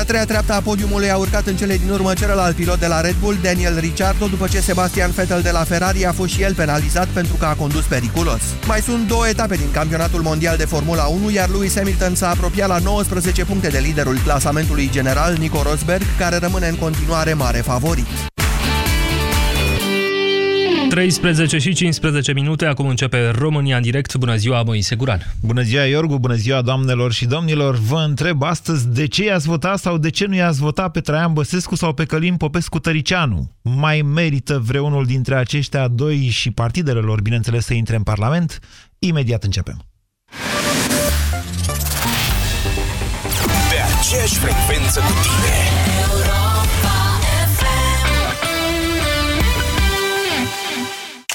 a treia treaptă a podiumului a urcat în cele din urmă celălalt pilot de la Red Bull, Daniel Ricciardo, după ce Sebastian Vettel de la Ferrari a fost și el penalizat pentru că a condus periculos. Mai sunt două etape din campionatul mondial de Formula 1, iar Lewis Hamilton s-a apropiat la 19 puncte de liderul clasamentului general, Nico Rosberg, care rămâne în continuare mare favorit. 13 și 15 minute, acum începe România în direct. Bună ziua, Moise Guran. Bună ziua, Iorgu, bună ziua, doamnelor și domnilor. Vă întreb astăzi de ce i-ați votat sau de ce nu i-ați votat pe Traian Băsescu sau pe Călin Popescu Tăricianu. Mai merită vreunul dintre aceștia doi și partidele lor, bineînțeles, să intre în Parlament? Imediat începem. Pe aceeași frecvență cu tine.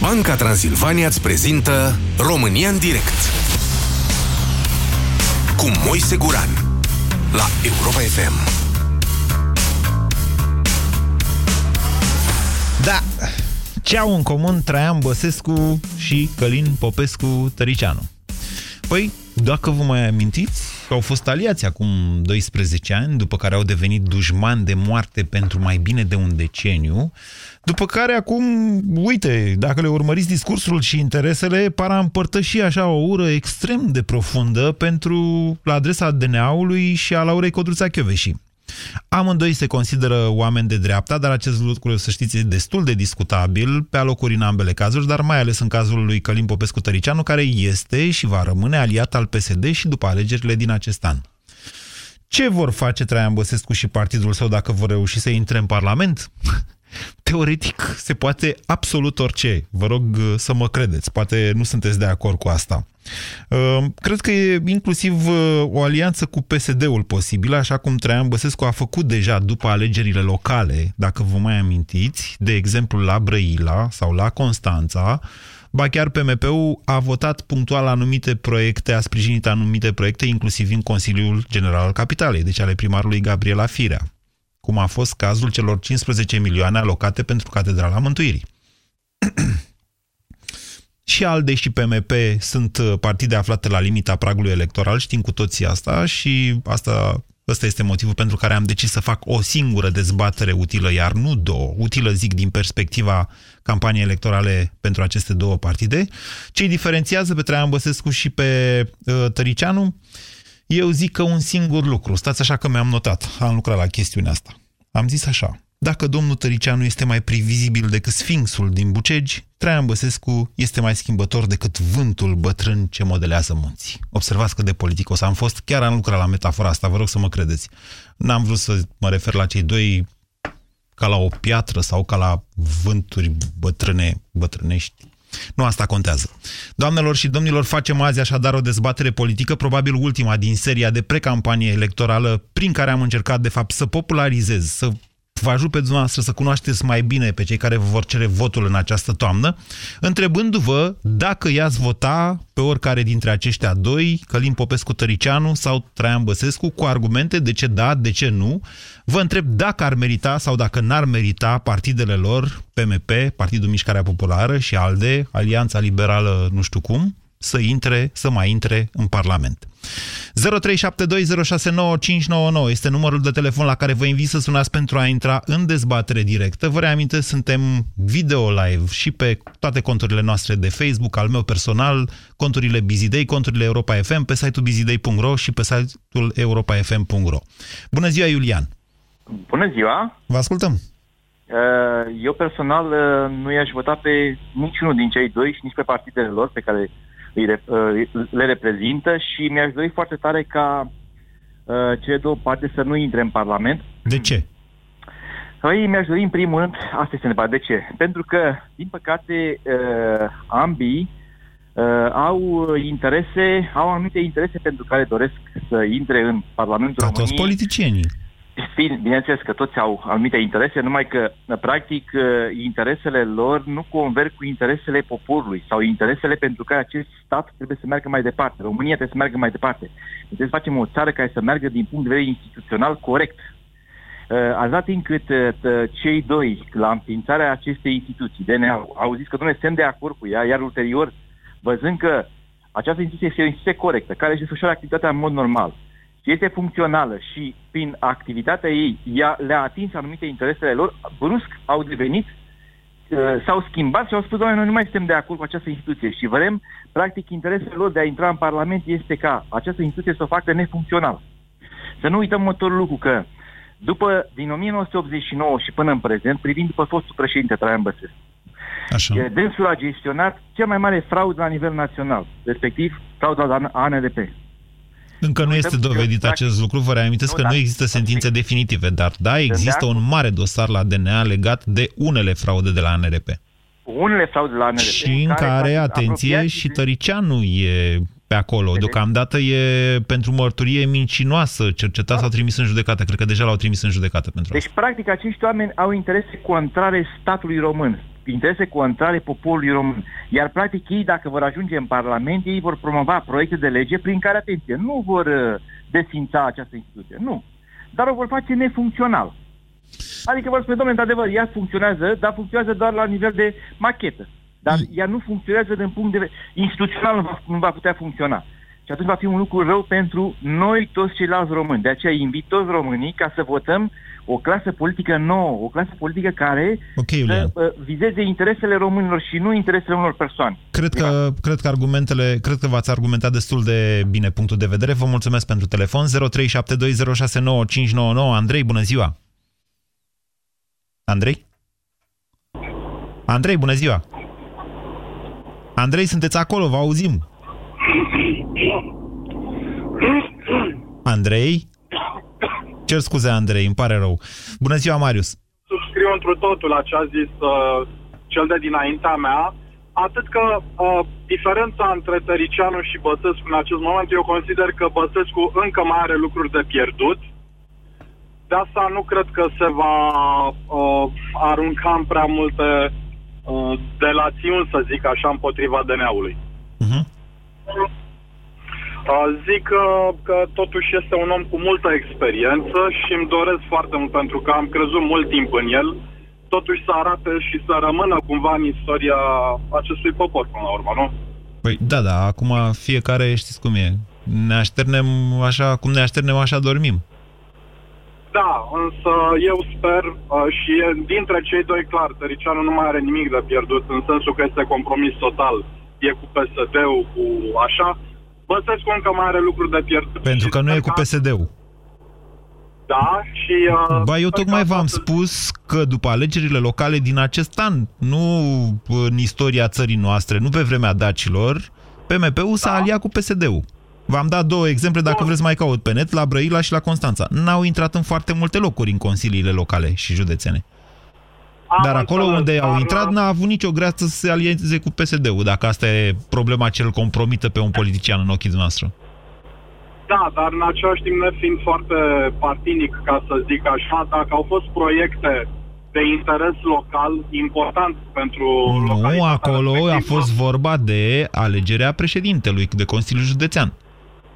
Banca Transilvania îți prezintă România în direct cu Moise Guran la Europa FM. Da, ce au în comun Traian Băsescu și Călin Popescu Tăricianu? Păi, dacă vă mai amintiți, au fost aliați acum 12 ani, după care au devenit dușmani de moarte pentru mai bine de un deceniu, după care acum, uite, dacă le urmăriți discursul și interesele, par a împărtăși așa o ură extrem de profundă pentru la adresa DNA-ului și a Laurei Codruța Chioveși. Amândoi se consideră oameni de dreapta, dar acest lucru, să știți, e destul de discutabil pe alocuri în ambele cazuri, dar mai ales în cazul lui Călim Popescu Tăricianu, care este și va rămâne aliat al PSD și după alegerile din acest an. Ce vor face Traian Băsescu și partidul său dacă vor reuși să intre în Parlament? Teoretic se poate absolut orice. Vă rog uh, să mă credeți. Poate nu sunteți de acord cu asta. Uh, cred că e inclusiv uh, o alianță cu PSD-ul posibilă, așa cum Traian Băsescu a făcut deja după alegerile locale, dacă vă mai amintiți, de exemplu la Brăila sau la Constanța, Ba chiar PMP-ul a votat punctual anumite proiecte, a sprijinit anumite proiecte, inclusiv în Consiliul General al Capitalei, deci ale primarului Gabriela Firea cum a fost cazul celor 15 milioane alocate pentru Catedrala Mântuirii. și ALDE și PMP sunt uh, partide aflate la limita pragului electoral, știm cu toții asta și asta, ăsta este motivul pentru care am decis să fac o singură dezbatere utilă, iar nu două, utilă zic din perspectiva campaniei electorale pentru aceste două partide. Ce diferențiază pe Traian Băsescu și pe uh, Tăricianu? Eu zic că un singur lucru, stați așa că mi-am notat, am lucrat la chestiunea asta. Am zis așa, dacă domnul Tăricianu este mai previzibil decât sfinxul din Bucegi, Traian Băsescu este mai schimbător decât vântul bătrân ce modelează munții. Observați cât de politicos am fost, chiar am lucrat la metafora asta, vă rog să mă credeți. N-am vrut să mă refer la cei doi ca la o piatră sau ca la vânturi bătrâne, bătrânești nu asta contează. Doamnelor și domnilor, facem azi așadar o dezbatere politică, probabil ultima din seria de precampanie electorală, prin care am încercat, de fapt, să popularizez, să vă ajut pe dumneavoastră să cunoașteți mai bine pe cei care vă vor cere votul în această toamnă, întrebându-vă dacă i-ați vota pe oricare dintre aceștia doi, Călim Popescu Tăricianu sau Traian Băsescu, cu argumente de ce da, de ce nu. Vă întreb dacă ar merita sau dacă n-ar merita partidele lor, PMP, Partidul Mișcarea Populară și ALDE, Alianța Liberală nu știu cum, să intre, să mai intre în Parlament. 0372069599 este numărul de telefon la care vă invit să sunați pentru a intra în dezbatere directă. Vă reamintesc, suntem video live și pe toate conturile noastre de Facebook, al meu personal, conturile Bizidei, conturile Europa FM, pe site-ul bizidei.ro și pe site-ul europafm.ro. Bună ziua, Iulian! Bună ziua! Vă ascultăm! Uh, eu personal uh, nu i-aș vota pe niciunul din cei doi și nici pe partidele lor pe care le reprezintă și mi-aș dori foarte tare ca uh, cele două parte să nu intre în Parlament. De ce? Păi mi-aș dori în primul rând, asta este întrebarea, de ce? Pentru că, din păcate, uh, ambii uh, au interese, au anumite interese pentru care doresc să intre în Parlamentul Ca toți politicienii. Bineînțeles că toți au anumite interese, numai că, practic, uh, interesele lor nu converg cu interesele poporului sau interesele pentru care acest stat trebuie să meargă mai departe. România trebuie să meargă mai departe. Trebuie să facem o țară care să meargă din punct de vedere instituțional corect. Uh, atâta timp cât uh, cei doi, la înființarea acestei instituții, DNA, au zis că nu suntem de acord cu ea, iar ulterior, văzând că această instituție este o instituție corectă, care își desfășoară activitatea în mod normal, este funcțională și prin activitatea ei ea le-a atins anumite interesele lor, brusc au devenit, uh, s-au schimbat și au spus, doamne, noi nu mai suntem de acord cu această instituție și vrem, practic, interesele lor de a intra în Parlament este ca această instituție să o facă nefuncțională. Să nu uităm următorul lucru, că după, din 1989 și până în prezent, privind după fostul președinte Traian Băsescu, Așa. Dânsul a gestionat cea mai mare fraudă la nivel național, respectiv frauda la ANDP. Încă nu este dovedit acest lucru. Vă reamintesc că nu există sentințe definitive, dar da, există un mare dosar la DNA legat de unele fraude de la ANRP. Unele fraude la ANRP. Și în care, atenție, și Tăricianu e pe acolo. Deocamdată e pentru mărturie mincinoasă. Cercetat s-au trimis în judecată. Cred că deja l-au trimis în judecată pentru Deci, asta. practic, acești oameni au interese contrare statului român interese contrare poporului român. Iar, practic, ei, dacă vor ajunge în Parlament, ei vor promova proiecte de lege prin care, atenție, nu vor uh, desfința această instituție. Nu. Dar o vor face nefuncțional. Adică vor spune, domnule, într-adevăr, ea funcționează, dar funcționează doar la nivel de machetă. Dar mm. ea nu funcționează din punct de vedere... Instituțional nu va, nu va putea funcționa. Și atunci va fi un lucru rău pentru noi toți ceilalți români. De aceea invit toți românii ca să votăm o clasă politică nouă, o clasă politică care okay, să uh, vizeze interesele românilor și nu interesele unor persoane. Cred că, cred că argumentele, cred că v-ați argumentat destul de bine punctul de vedere. Vă mulțumesc pentru telefon. 0372069599. Andrei, bună ziua! Andrei? Andrei, bună ziua! Andrei, sunteți acolo, vă auzim. Andrei? Cer scuze, Andrei, îmi pare rău. Bună ziua, Marius. Subscriu într totul la ce a zis uh, cel de dinaintea mea, atât că uh, diferența între Tăricianu și Băsescu în acest moment, eu consider că Băsescu încă mai are lucruri de pierdut. De asta nu cred că se va uh, arunca în prea multe uh, delațiuni, să zic așa, împotriva DNA-ului. Uh-huh. Zic că, că totuși este un om cu multă experiență și îmi doresc foarte mult pentru că am crezut mult timp în el, totuși să arate și să rămână cumva în istoria acestui popor până la urmă, nu? Păi da, da, acum fiecare știți cum e. Ne așternem așa cum ne așternem, așa dormim. Da, însă eu sper uh, și dintre cei doi, clar, Tăricianu nu mai are nimic de pierdut, în sensul că este compromis total. E cu PSD-ul, cu așa, Băsescu încă mai are lucruri de pierdut. Pentru că nu e cu PSD-ul. Da, și... Uh, ba, eu tocmai v-am spus că după alegerile locale din acest an, nu în istoria țării noastre, nu pe vremea dacilor, PMP-ul da. s-a aliat cu PSD-ul. V-am dat două exemple, dacă Bun. vreți mai caut pe net, la Brăila și la Constanța. N-au intrat în foarte multe locuri în consiliile locale și județene. Am Dar acolo unde au intrat n-a avut nicio greață să se alieze cu PSD-ul, dacă asta e problema ce îl compromită pe un politician în ochii noastre. Da, dar în același timp, fiind foarte partinic, ca să zic așa, dacă au fost proiecte de interes local important pentru... Nu, acolo a fost vorba de alegerea președintelui de Consiliul Județean.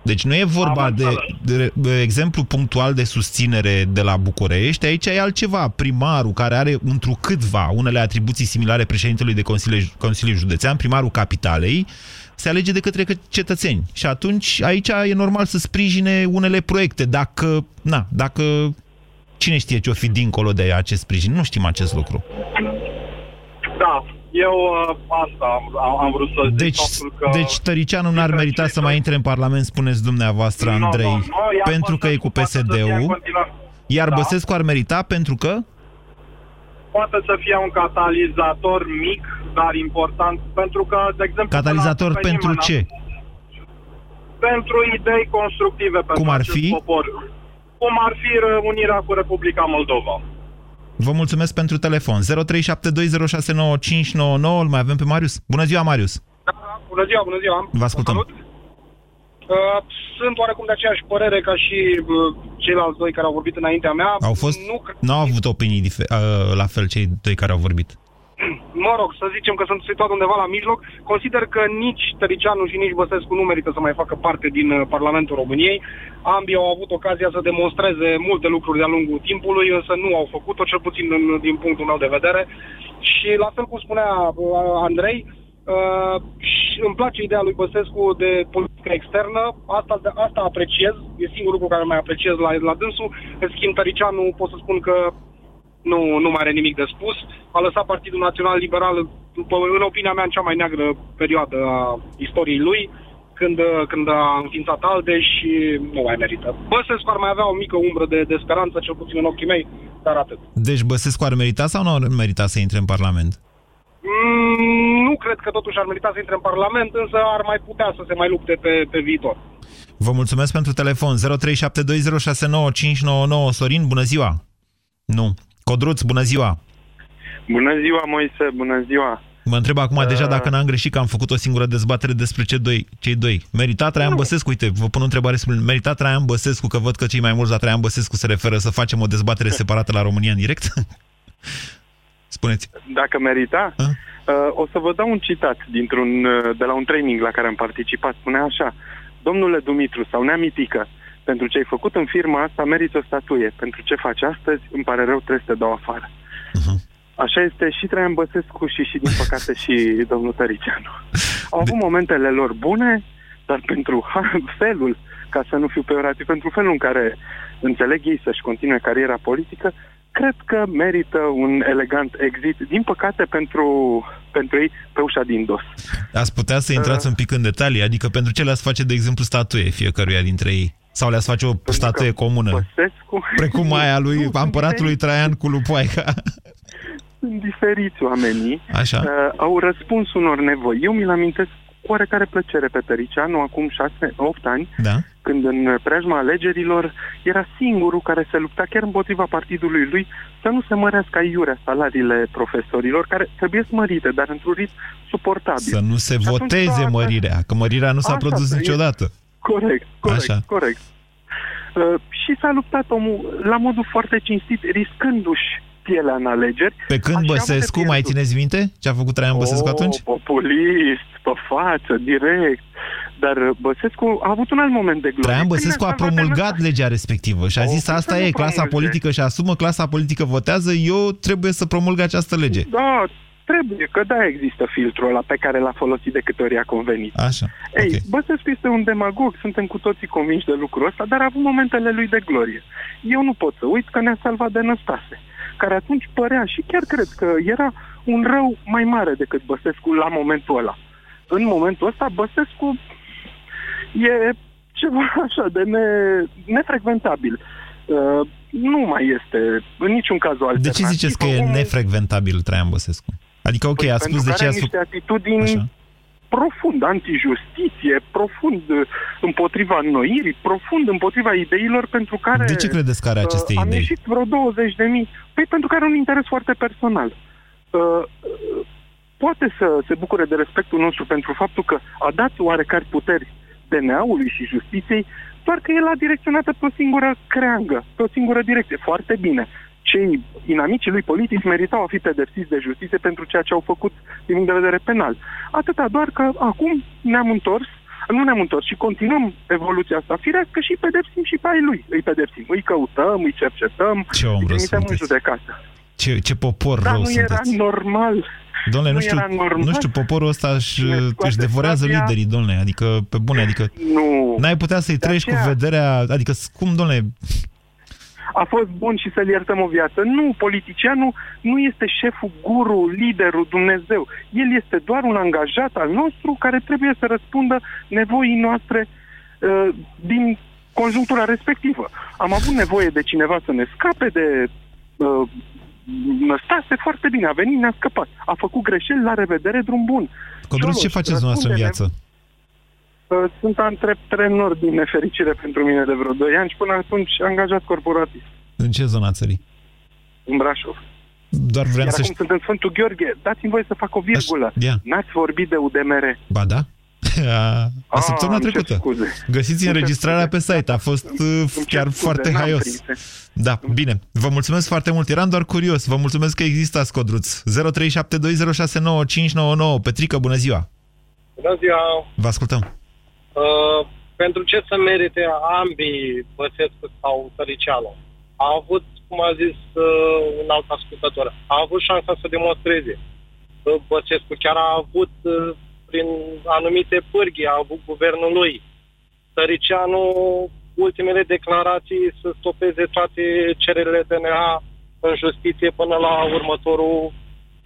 Deci nu e vorba de, de, de exemplu punctual de susținere de la București, aici e altceva. Primarul care are întrucâtva unele atribuții similare președintelui de Consiliu, Consiliu Județean, primarul capitalei, se alege de către cetățeni. Și atunci aici e normal să sprijine unele proiecte. Dacă, na, dacă cine știe ce o fi dincolo de acest sprijin, nu știm acest lucru. Da, eu uh, asta am, am vrut să zic. Deci, că deci Tăricianu n-ar merita să mai intre în Parlament, spuneți dumneavoastră, Andrei, no, no, no, pentru că e cu PSD-ul. Iar da. Băsescu ar merita pentru că? Poate să fie un catalizator mic, dar important, pentru că, de exemplu... Catalizator pentru ce? Pentru idei constructive pentru Cum ar fi? popor. Cum ar fi unirea cu Republica Moldova. Vă mulțumesc pentru telefon. 0372069599. Îl mai avem pe Marius. Bună ziua, Marius! Da, bună ziua, bună ziua! Vă ascultăm. Uh, Uh, sunt oarecum de aceeași părere ca și uh, ceilalți doi care au vorbit înaintea mea. Au fost, Nu, nu au avut opinii dife- uh, la fel cei doi care au vorbit. Mă rog, să zicem că sunt situat undeva la mijloc. Consider că nici Tăricianu și nici Băsescu nu merită să mai facă parte din uh, Parlamentul României. Ambii au avut ocazia să demonstreze multe lucruri de-a lungul timpului, însă nu au făcut-o, cel puțin în, din punctul meu de vedere. Și la fel cum spunea uh, Andrei, Uh, și îmi place ideea lui Băsescu de politică externă, asta, asta apreciez, e singurul lucru care mai apreciez la, la dânsul. În schimb, Tăricianu pot să spun că nu, nu mai are nimic de spus. A lăsat Partidul Național Liberal, după, în opinia mea, în cea mai neagră perioadă a istoriei lui, când, când a înființat ALDE și nu mai merită. Băsescu ar mai avea o mică umbră de, de speranță, cel puțin în ochii mei, dar atât. Deci Băsescu ar merita sau nu ar merita să intre în Parlament? Mm, nu cred că totuși ar merita să intre în Parlament, însă ar mai putea să se mai lupte pe, pe viitor. Vă mulțumesc pentru telefon. 0372069599. Sorin, bună ziua! Nu. Codruț, bună ziua! Bună ziua, Moise, bună ziua! Mă întreb acum Uh. deja dacă n-am greșit că am făcut o singură dezbatere despre cei doi. Cei doi. Merita Traian Băsescu, uite, vă pun o întrebare suplimentară. Merita Traian Băsescu, că văd că cei mai mulți la Traian Băsescu se referă să facem o dezbatere separată la România în direct? Spuneți. Dacă merita, A? uh, o să vă dau un citat dintr-un, uh, de la un training la care am participat. Spunea așa, Domnule Dumitru sau Neamitică, pentru ce ai făcut în firma asta meriți o statuie. Pentru ce faci astăzi, îmi pare rău, trebuie să te dau afară. Așa este și Traian Băsescu și, și din păcate, și domnul Tăricianu. Au avut momentele lor bune, dar pentru ha- felul, ca să nu fiu peorativ, pentru felul în care înțeleg ei să-și continue cariera politică, cred că merită un elegant exit. Din păcate, pentru, pentru ei, pe ușa din dos. Ați putea să intrați un pic în detalii? Adică pentru ce le-ați face, de exemplu, statuie fiecăruia dintre ei? Sau le-ați face o statuie comună? Băsescu... Precum aia lui Nu, sunt împăratului Traian cu lupoaica. Sunt diferiți oamenii. Așa. Uh, au răspuns unor nevoi. Eu mi-l amintesc cu oarecare plăcere pe Tăricianu, acum 6-8 ani, Da? când în preajma alegerilor era singurul care se lupta chiar împotriva partidului lui să nu se mărească aiurea salariile profesorilor, care trebuie mărite, dar într-un ritm suportabil. Să nu se Și atunci voteze toată- mărirea, că mărirea nu s-a Așa, produs să e- niciodată. Corect, corect, Așa. corect. Uh, și s-a luptat omul la modul foarte cinstit, riscându-și pielea în alegeri. Pe când Așa a avut de Băsescu, mai pierdut. țineți minte ce a făcut Traian Băsescu oh, atunci? populist, pe față, direct. Dar Băsescu a avut un alt moment de glorie. Traian Când Băsescu a ne-a salvat de promulgat năstat. legea respectivă și a O, zis cum asta să nu e, clasa promulge? politică și asumă, clasa politică votează, eu trebuie să promulg această lege. Da, trebuie, că da există filtrul ăla pe care l-a folosit de câte ori a convenit. Așa, Ei, ok. Băsescu este un demagog, suntem cu toții convinși de lucrul ăsta, dar a avut momentele lui de glorie. Eu nu pot să uit că ne-a salvat de Năstase, care atunci părea și chiar cred că era un rău mai mare decât Băsescu la momentul ăla. În momentul ăsta, Băsescu e ceva așa de ne, nefrecventabil. Uh, nu mai este în niciun caz o De alternativă. ce ziceți că e Omul- nefrecventabil Traian Băsescu? Adică, ok, Păi a spus pentru de ce care ați are niște făcut... atitudini Așa. profund antijustiție, profund uh, împotriva înnoirii, profund împotriva ideilor pentru care... De ce credeți că are aceste uh, Am idei? ieșit vreo 20 de mii. Păi pentru că are un interes foarte personal. Uh, uh, poate să se bucure de respectul nostru pentru faptul că a dat oarecare puteri DNA-ului și justiției, doar că el a direcționat pe o singură creangă, pe o singură direcție. Foarte bine. Cei inamicii lui politici meritau a fi pedepsiți de justiție pentru ceea ce au făcut din punct de vedere penal. Atâta doar că acum ne-am întors, nu ne-am întors și continuăm evoluția asta firească și pedepsim și pe ai lui. Îi pedepsim, îi căutăm, îi cercetăm, Ce om îi rău trimitem în sunteți. judecată. Ce, ce popor Dar rău nu era sunteți. normal. Domnule, nu, nu știu, era normal. nu știu, poporul ăsta își, Ne scoate își devorează sabia. liderii, domnule, adică, pe bune, adică Nu. n-ai putea să-i De treci cu aceea- vederea, adică, cum, domnule, a fost bun și să-l iertăm o viață. Nu, politicianul nu este șeful, guru, liderul, Dumnezeu. El este doar un angajat al nostru care trebuie să răspundă nevoii noastre uh, din conjunctura respectivă. Am avut nevoie de cineva să ne scape de uh, Năstase foarte bine, a venit, ne-a scăpat. A făcut greșeli, la revedere, drum bun. Codruț, ce Cioloș, faceți dumneavoastră în răspunde-ne. viață? Uh, Sunt antreprenor din nefericire pentru mine de vreo 2 ani și până atunci angajat corporativ În ce zona țării? în Brașov. Doar vreau Iar să acum știu. sunt în Sfântul Gheorghe. Dați-mi voie să fac o virgulă. Ia. N-ați vorbit de UDMR. Ba da? A, a săptămâna îmi cer trecută. scuze. Găsiți Îmi cer înregistrarea pe scuze. site. A fost uh, Îmi cer chiar scuze, foarte n-am haios. prins. Da, bine. Vă mulțumesc foarte mult. Eram doar curios. Vă mulțumesc că existați, Codruț. 0372069599. Petrică, bună ziua. Bună ziua! Vă ascultăm. Uh, pentru ce să merite ambii Băsescu sau Tăricianu? A avut, cum a zis uh, un alt ascultător, a avut șansa să demonstreze. Uh, Băsescu chiar a avut, uh, prin anumite pârghii, a avut guvernul lui. Tăricianu, ultimele declarații să stopeze toate cererile DNA în justiție până la următorul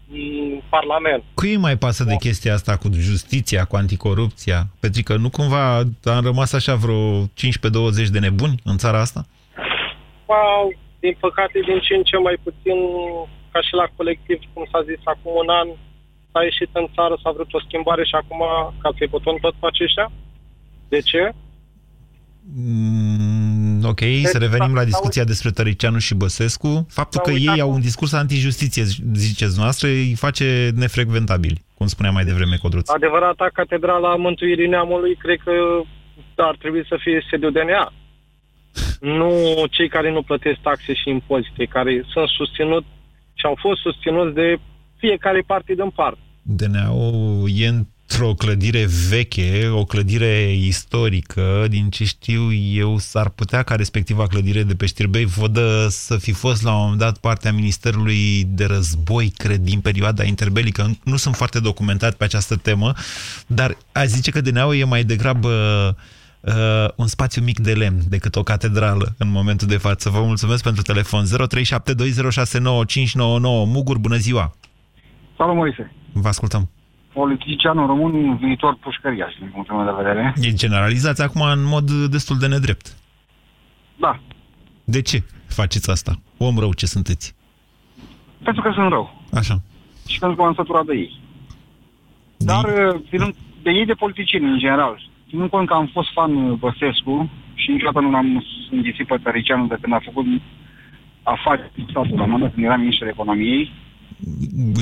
mm, Parlament. Cui îi mai pasă de chestia asta cu justiția, cu anticorupția? Petrică, nu cumva am rămas așa vreo 15-20 de nebuni în țara asta? Ba, din păcate, din ce în ce mai puțin, ca și la colectiv, cum s-a zis acum un an, s-a ieșit în țară, s-a vrut o schimbare și acum ca să-i boton tot pe aceștia. De ce? Mm, ok, să revenim la discuția despre Tăricianu și Băsescu. Faptul că ei au un discurs antijustiție, ziceți noastră, îi face nefrecventabili, cum spunea mai devreme Codruț. Adevărata catedrala Mântuirii Neamului, cred că ar trebui să fie sediul DNA. Nu cei care nu plătesc taxe și impozite, care sunt susținuți și au fost susținuți de fiecare partid în parte. DNA-ul e într-o clădire veche, o clădire istorică, din ce știu eu, s-ar putea ca respectiva clădire de pe Știrbei Vodă să fi fost la un moment dat partea Ministerului de Război, cred, din perioada interbelică. Nu sunt foarte documentat pe această temă, dar a zice că DNA-ul e mai degrabă uh, un spațiu mic de lemn decât o catedrală în momentul de față. Vă mulțumesc pentru telefon. 0372069599. Mugur, bună ziua! Salut, Moise. Vă ascultăm. Politicianul român, un viitor pușcăriaș, din punctul meu de vedere. E generalizați acum în mod destul de nedrept. Da. De ce faceți asta? Om rău ce sunteți. Pentru că sunt rău. Așa. Și pentru că m-am săturat de ei. Dar, uh, ținând de ei de politicieni, în general, ținând cont că am fost fan uh, Băsescu și niciodată nu l-am înghițit pe Tăricianu de când a făcut afaceri în statul la mandat când era ministru de economiei,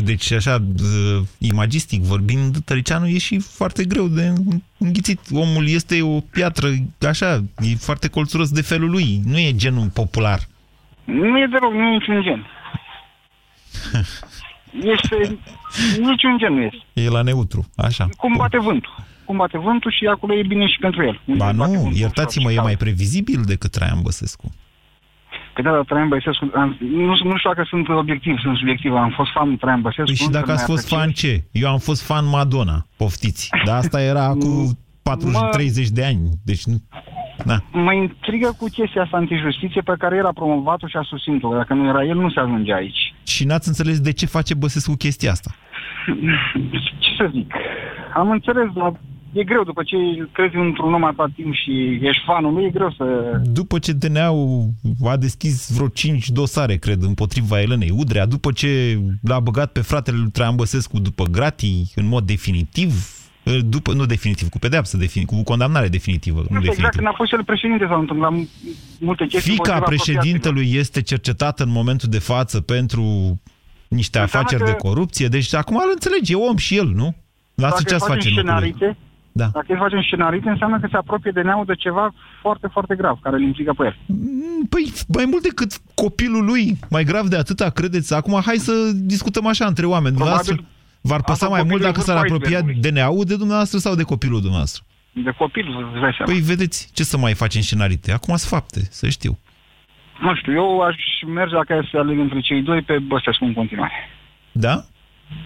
Deci, așa, uh, imagistic vorbind, Tăricianu e și foarte greu de înghițit. Omul este o piatră, așa, e foarte colțuros de felul lui. Nu e genul popular. nu e deloc, nu e niciun gen. Este, niciun gen nu este. E la neutru, așa. Cum bate vântul. Cum bate vântul și acolo e bine și pentru el. Ba nu, iertați-mă, e mai previzibil decât Traian Băsescu. Pe da, Traian Băsescu, am, nu, nu știu dacă sunt obiectiv, sunt subiectiv. Am fost fan Traian Băsescu. Păi și încă dacă ați mai fost apreciez. fan ce? Eu am fost fan Madonna, poftiți. Dar asta era cu 40, Mă- 30 de ani. Deci, nu- da. Mă intrigă cu chestia asta antijustiție pe care el a promovat-o și a susținut-o. Dacă nu era el, nu se ajunge aici. Și n-ați înțeles de ce face Băsescu chestia asta. Ce să zic? Am înțeles, dar e greu după ce crezi într-un om atât timp și ești fanul lui, e greu să... După ce DNA-ul a deschis vreo 5 dosare, cred, împotriva Elenei Udrea, după ce l-a băgat pe fratele lui Traian Băsescu după gratii, în mod definitiv, după, nu definitiv, cu pedeapsă, defini, cu condamnare definitivă, nu Nu știu exact, definitiv. când a fost el președinte s-au întâmplat multe chestii. Fica poate la președintelui este cercetată în momentul de față pentru niște Înseamnă afaceri că- de corupție, deci acum îl înțelege, e om și el, nu? Lasă ce îi să facem face în locul lui. scenarite, Da. Dacă îi facem scenarite, înseamnă că se apropie de neamul de ceva foarte, foarte grav, care îl implică pe el. Păi mai mult decât copilul lui, mai grav de atâta, credeți? Acum hai să discutăm așa între oameni. Probabil Dumneavoastră v-ar păsa asta mai mult copilul dacă e s-ar vârful apropia icebergului. DNA-ul de dumneavoastră sau de copilul dumneavoastră? De copil, îți dai seama. Păi vedeți, ce să mai facem scenarite? Acum sunt fapte, să știu. Nu știu, eu aș merge dacă e să aleg între cei doi pe Băsescu în continuare. Da?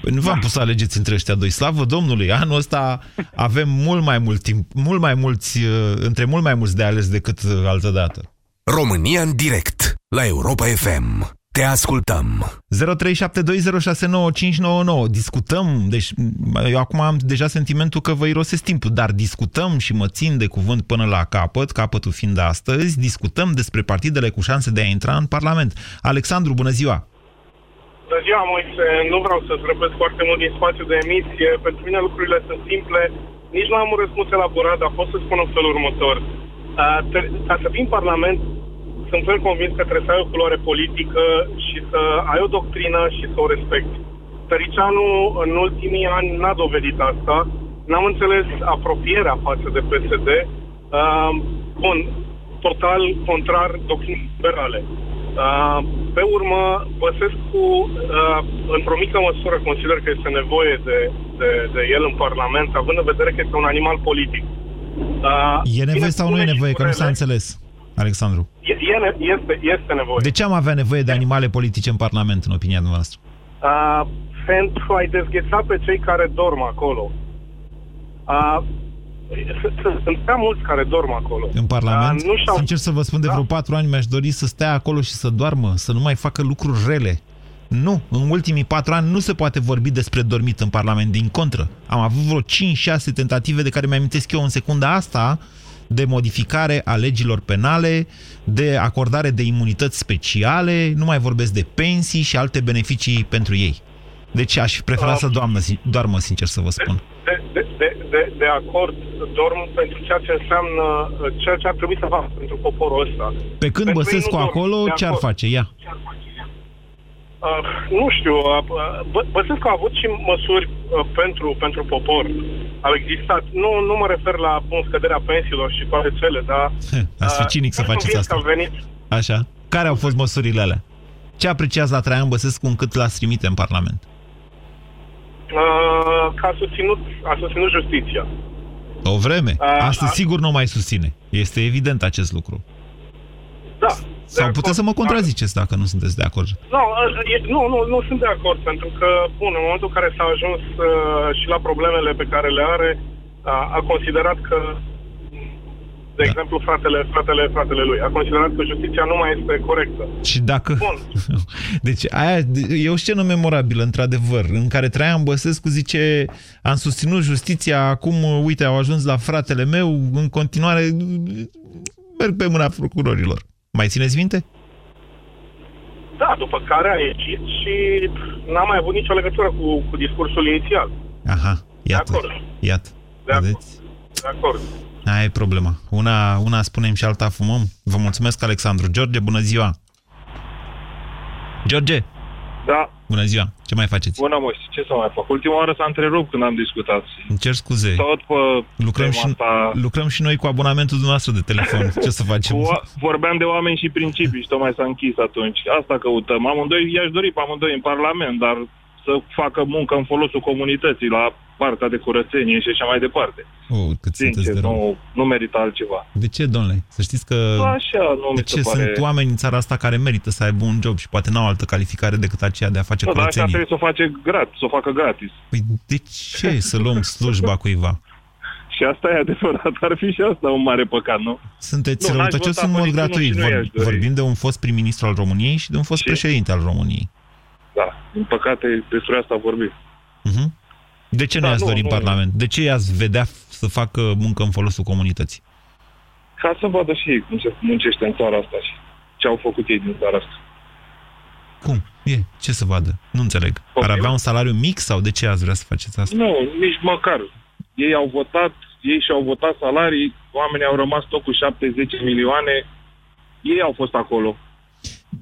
Păi nu v-am pus să alegeți între ăștia doi. Slavă Domnului! Anul ăsta avem mult mai mult timp, mult mai mulți, uh, între mult mai mulți de ales decât uh, altă dată. România în direct la Europa FM. Te ascultăm. 0372069599. Discutăm, deci m- eu acum am deja sentimentul că vă irosesc timpul, dar discutăm și mă țin de cuvânt până la capăt, capătul fiind astăzi, discutăm despre partidele cu șanse de a intra în Parlament. Alexandru, bună ziua! Bună ziua, Moise. Nu vreau să-ți răpesc foarte mult din spațiu de emisie. Pentru mine lucrurile sunt simple. Nici nu am un răspuns elaborat, dar pot să spun în felul următor. Uh, te- Ca să fii în Parlament, sunt fel convins că trebuie să ai o culoare politică și să ai o doctrină și să o respecti. Tăricianu în ultimii ani n-a dovedit asta. n-am înțeles apropierea față de PSD, uh, bun, total contrar doctrinii liberale. Uh, pe urmă, Băsescu, uh, într-o mică măsură, consider că este nevoie de, de, de el în Parlament, având în vedere că este un animal politic. Uh, E nevoie bine, sau nu e spune și nevoie? Că nu s-a curele. înțeles, Alexandru. E, e, ne- este, este nevoie. De ce am avea nevoie de animale politice în Parlament, în opinia noastră? Uh, pentru a-i dezgheța pe cei care dorm acolo. Uh, s- s- sunt prea mulți care dorm acolo. În Parlament? Uh, nu și-au... Sincer să vă spun, de Da. vreo patru ani mi-aș dori să stea acolo și să doarmă, să nu mai facă lucruri rele. Nu, în ultimii patru ani nu se poate vorbi despre dormit în Parlament, din contră. Am avut vreo 5-6 tentative de care mi-amintesc eu în secunda asta de modificare a legilor penale, de acordare de imunități speciale, nu mai vorbesc de pensii și alte beneficii pentru ei. Deci aș fi preferat Ah. să doamnă, doarmă, sincer să vă spun. de, de, de, de, de acord, dorm pentru ceea ce înseamnă, uh, ceea ce ar trebui să facă pentru poporul ăsta. Pe când Pentru ei Băsescu nu dorm, acolo, de ce ar acord. face? Ia. Uh, nu știu, uh, uh, Bă- Băsescu a avut și măsuri uh, pentru, pentru popor. Au existat. Nu, nu mă refer la bun, scăderea pensiilor și toate cele, dar... Ați fi uh, cinic să sunt faceți convins asta. că Au venit, Așa. Care au fost măsurile alea? Ce apreciați la Traian Băsescu încât l-ați trimite în Parlament? uh, că a susținut, a susținut justiția. O vreme. A- Astăzi a- sigur nu mai susține. Este evident acest lucru. Da. Sau puteți să mă contraziceți dacă nu sunteți de acord. Nu, uh, e- nu, nu, nu sunt de acord, pentru că, bun, în momentul în care s-a ajuns uh, și la problemele pe care le are, a, a considerat că, de Da. exemplu, fratele, fratele, fratele lui, a considerat că justiția nu mai este corectă. Și dacă... Bun. Deci aia e o scenă memorabilă, într-adevăr, în care Traian Băsescu zice am susținut justiția, acum, uite, au ajuns la fratele meu, în continuare merg pe mâna procurorilor. Mai țineți minte? Da, după care a ieșit și n-a mai avut nicio legătură cu, cu discursul inițial. Aha, De iată. acord. Iată. De acord. Vedeți? De acord. Aia e problema. Una, una spunem și alta fumăm. Vă mulțumesc, Alexandru. George, bună ziua! George, Da, bună ziua! Ce mai faceți? bună mă, ce să mai fac? Ultima oară s-a întrerupt când am discutat. Îmi cer scuze. Tot pe Lucrăm tema și, asta, lucrăm și noi cu abonamentul dumneavoastră de telefon. Ce să facem? cu, o- vorbeam de oameni și principii și tocmai s-a închis atunci. Asta căutăm. Amândoi, i-aș dori pe amândoi în Parlament, dar să facă muncă în folosul comunității, la partea de curățenie și așa mai departe. Oh, cât sunteți Sincer, de rău. nu, nu merită altceva. De ce, domnule? Să știți că... Așa, nu de mi ce se pare... sunt oameni în țara asta care merită să aibă un job și poate n-au altă calificare decât aceea de a face Nu, dar așa curățenie? trebuie să o, face grat, să o facă gratis. Păi de ce să luăm slujba cuiva? Și asta e adevărat. Ar fi și asta un mare păcat, nu? Sunteți Nu, n-aș răutăcios vota în pe mod niciunul gratuit. și nu i-aș Vor, dori. vorbim de un fost prim-ministru al României și de un fost Și? președinte al României. Da, din păcate despre asta vorbim. Mhm. De ce nu Da, i-ați nu, dori în nu. Parlament? De ce i-ați vedea să facă muncă în folosul comunității? Ca să vadă și ei cum se muncește în țara asta și ce au făcut ei din țara asta. Cum? E, ce să vadă? Nu înțeleg. Ar Poftim? avea un salariu mic sau de ce ați vrea să faceți asta? Nu, nici măcar. Ei au votat, ei și-au votat salarii, oamenii au rămas tot cu 70 milioane, ei au fost acolo.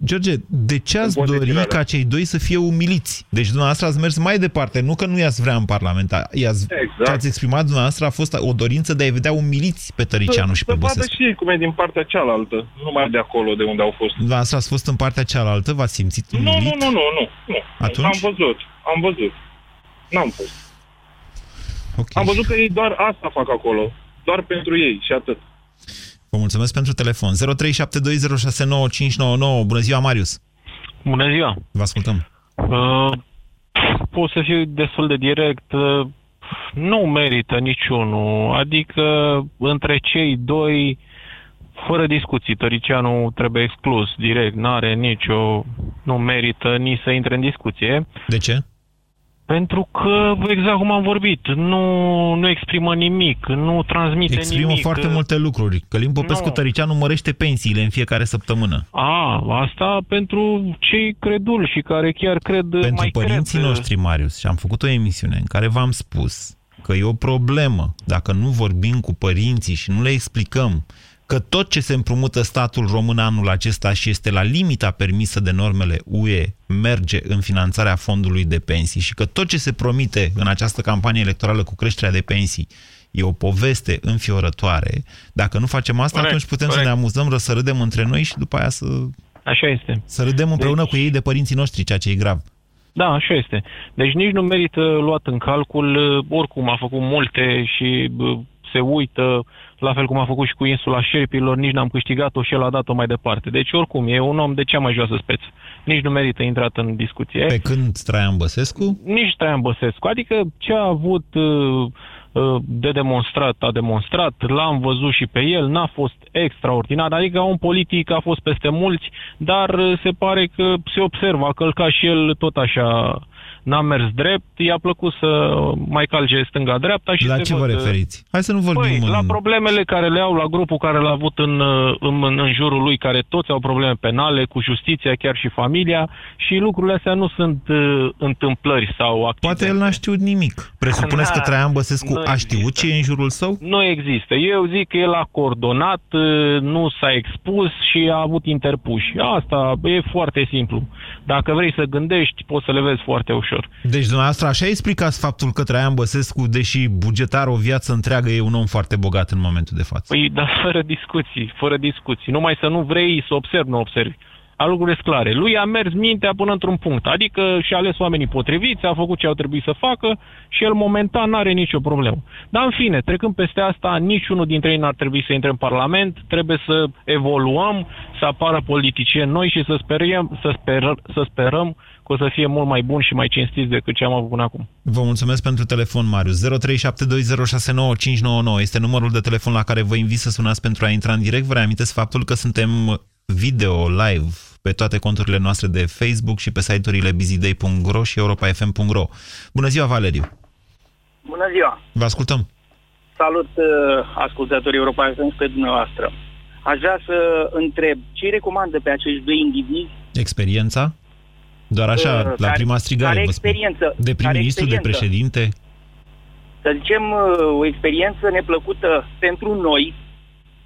George, de ce ați În dori pozițiile ca cei doi să fie umiliți? Deci dumneavoastră ați mers mai departe, nu că nu i-ați vrea în Parlament, a- i-ați, Exact. ce ați exprimat dumneavoastră a fost o dorință de a-i vedea umiliți pe Tăricianu și pe să vadă Băsescu. și ei cum e din partea cealaltă, nu numai de acolo de unde au fost. Dumneavoastră ați fost în partea cealaltă, v-ați simțit Nu, umilit? nu, nu, nu, nu. nu. Atunci? Am văzut, am văzut. N-am fost. Ok. Am văzut că ei doar asta fac acolo. Doar pentru ei și atât. Vă mulțumesc pentru telefon. 0372069599. Bună ziua, Marius. Bună ziua! Vă ascultăm. Uh, pot să fiu destul de direct. Uh, nu merită niciunul. Adică între cei doi, fără discuții, Tăricianu trebuie exclus direct. N-are nicio... Nu merită nici să intre în discuție. De ce? Pentru că, exact cum am vorbit, nu, nu exprimă nimic, nu transmite Exprimă nimic. foarte multe lucruri. Călim Popescu Nu. Tăricianu mărește pensiile în fiecare săptămână. A, asta pentru cei creduli și care chiar cred Pentru mai părinții cred. noștri, Marius, și am făcut o emisiune în care v-am spus că e o problemă dacă nu vorbim cu părinții și nu le explicăm că tot ce se împrumută statul român anul acesta și este la limita permisă de normele UE merge în finanțarea fondului de pensii și că tot ce se promite în această campanie electorală cu creșterea de pensii e o poveste înfiorătoare. Dacă nu facem asta, Corect, atunci putem corect. să ne amuzăm, ră- să râdem între noi și după aia să, Așa este. să râdem împreună cu ei de părinții noștri, ceea ce e grav. Da, așa este. Deci nici nu merită luat în calcul, uh, oricum a făcut multe și uh, se uită, la fel cum a făcut și cu insula șerpilor, nici n-am câștigat-o și el a dat-o mai departe. Deci oricum, e un om de cea mai joasă speță. Nici nu merită intrat în discuție. Pe când Traian Băsescu? Nici Traian Băsescu. Adică ce a avut uh, uh, de demonstrat, a demonstrat, l-am văzut și pe el, n-a fost extraordinar, adică un politic a fost peste mulți, dar uh, se pare că se observă, a călcat și el tot așa, n-a mers drept, i-a plăcut să mai calce stânga-dreapta și La se ce vă văd, uh, referiți? Hai să nu vorbim Păi, în... la problemele care le au, la grupul care l-a avut în, uh, în, în, în jurul lui, care toți au probleme penale, cu justiția, chiar și familia, și lucrurile astea nu sunt uh, întâmplări sau accidente. Poate el n-a știut nimic. Presupuneți că Na, Traian Băsescu nu a știut ce e în jurul său? Nu există. Eu zic că el a coordonat, uh, nu s-a expus și a avut interpuși. Asta e foarte simplu. Dacă vrei să gândești, poți să le vezi foarte ușor. Deci, dumneavoastră, așa explicați faptul că Traian Băsescu, deși bugetar o viață întreagă, e un om foarte bogat în momentul de față. Păi, dar fără discuții, fără discuții. Numai să nu vrei să observi, nu observi. A lucrurile sunt clare. Lui a mers mintea până într-un punct. Adică și-a ales oamenii potriviți, a făcut ce au trebuit să facă și el momentan nu are nicio problemă. Dar în fine, trecând peste asta, niciunul dintre ei n-ar trebui să intre în Parlament, trebuie să evoluăm, să apară politicieni noi și să sperăm, să, sperăm, să sperăm că o să fie mult mai bun și mai cinstiți decât ce am avut până acum. Vă mulțumesc pentru telefon, Marius. 0372069599 este numărul de telefon la care vă invit să sunați pentru a intra în direct. Vă reamintesc faptul că suntem video live pe toate conturile noastre de Facebook și pe site-urile busyday.ro și europafm.ro. Bună ziua, Valeriu! Bună ziua! Vă ascultăm! Salut uh, ascultătorii Europa FM și pe dumneavoastră. Aș vrea să întreb ce recomandă pe acești doi indivizi Experiența? Doar așa, Uh, la care- prima strigare, care vă spun. experiență? De Care prim-ministru, de experiență? președinte? să zicem, uh, o experiență neplăcută pentru noi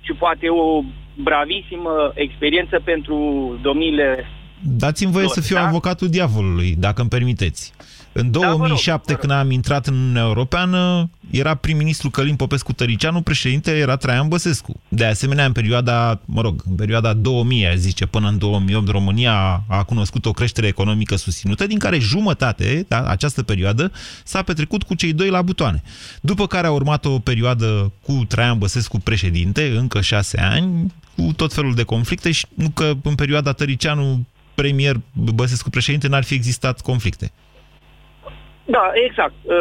și poate o bravisimă experiență pentru domnile... Dați-mi voie lor, să fiu da? avocatul diavolului, dacă îmi permiteți. În 2007, când am intrat în Uniunea Europeană, era prim-ministru Călin Popescu Tăricianu, președinte era Traian Băsescu. De asemenea, în perioada, mă rog, în perioada 2000, aș zice, până în 2008, România a cunoscut o creștere economică susținută, din care jumătate, da, această perioadă, s-a petrecut cu cei doi la butoane. După care a urmat o perioadă cu Traian Băsescu președinte, încă șase ani, cu tot felul de conflicte și nu că în perioada Tăricianu premier Băsescu președinte n-ar fi existat conflicte. Da, exact. Uh,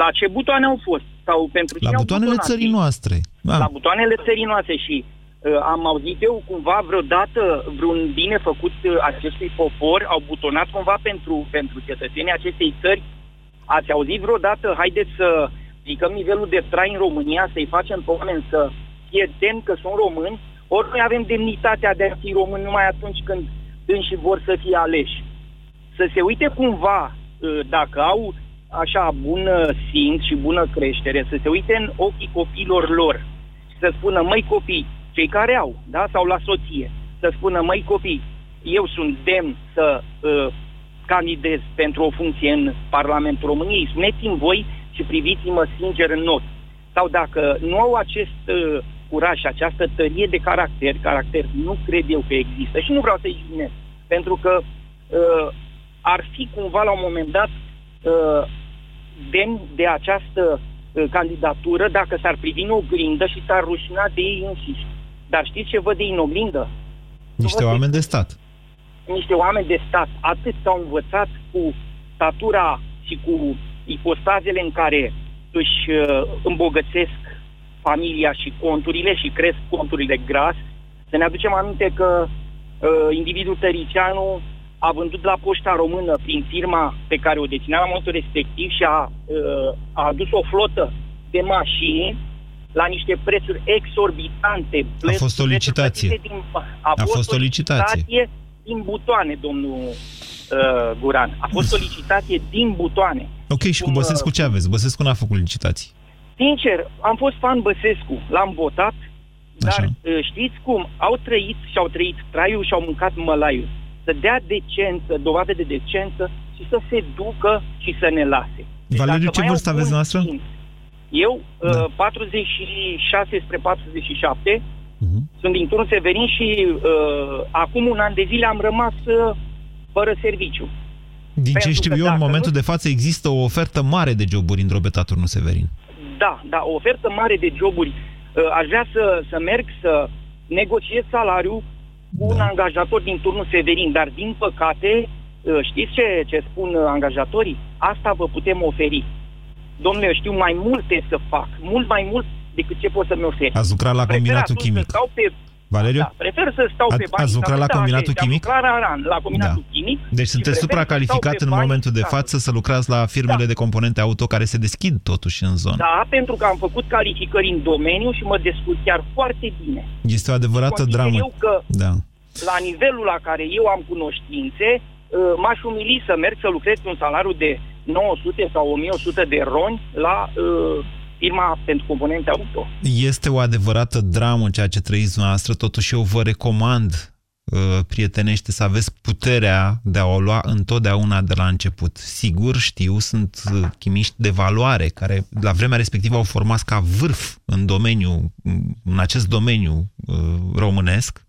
La ce butoane au fost? Sau pentru La cine au butoanele butonat? țării noastre. Da. La butoanele țării noastre și uh, am auzit eu cumva vreodată vreun bine făcut uh, acestui popor, au butonat cumva pentru, pentru cetățenii acestei țări. Ați auzit vreodată, haideți să ridicăm nivelul de trai în România, să-i facem pe oameni să fie demn că sunt români, ori noi avem demnitatea de a fi români numai atunci când înși vor să fie aleși. Să se uite cumva, uh, dacă au așa bună simț și bună creștere, să se uite în ochii copiilor lor. Și să spună, măi copii, cei care au, da, sau la soție, să spună, măi copii, eu sunt demn să uh, candidez pentru o funcție în Parlamentul României, spuneți-mi voi și priviți-mă sincer în ochi. Sau dacă nu au acest uh, curaj și această tărie de caracter, caracter nu cred eu că există și nu vreau să-i jignesc, pentru că uh, ar fi cumva la un moment dat uh, demn de această uh, candidatură dacă s-ar privi în oglindă și s-ar rușina de ei înșiși. Dar știți ce văd ei în oglindă? Niște oameni de stat. Niște oameni de stat, atât s-au învățat cu statura și cu ipostazele în care își uh, îmbogățesc familia și conturile și cresc conturile gras. Să ne aducem aminte că uh, individul Tăricianu a vândut la poșta română prin firma pe care o deținea la momentul respectiv și a, uh, a adus o flotă de mașini la niște prețuri exorbitante. A fost o licitație. Prețuri plătite Din, a, A fost o licitație. din butoane, domnul uh, Guran. A fost o licitație din butoane. Ok, și cu Cum, Băsescu ce aveți? Băsescu n-a făcut licitații. Sincer, am fost fan Băsescu, l-am votat, Dar uh, știți cum? Au trăit și au trăit traiul și au mâncat mălaiul. Să dea decență, dovadă de decență și să se ducă și să ne lase. Deci Valeriu, dacă ce mai au vârstă aveți bun noastră? simț, Eu, da. 46 spre 47, Mhm. sunt din turnul Severin și uh, acum un an de zile am rămas uh, fără serviciu. Din ce Pentru știu că eu, în dacă momentul nu- de față există o ofertă mare de joburi în Drobeta Turnu Severin. Da, da, o ofertă mare de joburi. Uh, aș vrea să, să merg să negociez salariul cu un angajator din turnul Severin, dar din păcate, uh, știți ce, ce spun uh, angajatorii? Asta vă putem oferi. Domnule, eu știu mai multe să fac, mult mai mult decât ce pot să-mi oferi. Ați lucrat la Prefer combinatul atunci chimic. Să stau pe, Valeriu? da, prefer să stau A- pe bani. ați lucrat la combinatul chimic? Am lucrat la RAN, la combinatul Da. chimic. Deci și sunteți prefer să supracalificat stau pe în bani. momentul de Da. față să lucrați la firmele de componente auto care se deschid totuși în zonă. Da, pentru că am făcut calificări în domeniu și mă descurc chiar foarte bine. Este o adevărată Consider dramă. eu că Da. la nivelul la care eu am cunoștințe, uh, m-aș umili să merg să lucrez cu un salariu de 900 sau 1100 de roni la uh, firma pentru componente auto. Este o adevărată dramă ceea ce trăiți dumneavoastră, totuși eu vă recomand uh, prietenește să aveți puterea de a o lua întotdeauna de la început. Sigur, știu, sunt uh, chimiști de valoare care la vremea respectivă au format ca vârf în domeniu, în acest domeniu uh, românesc,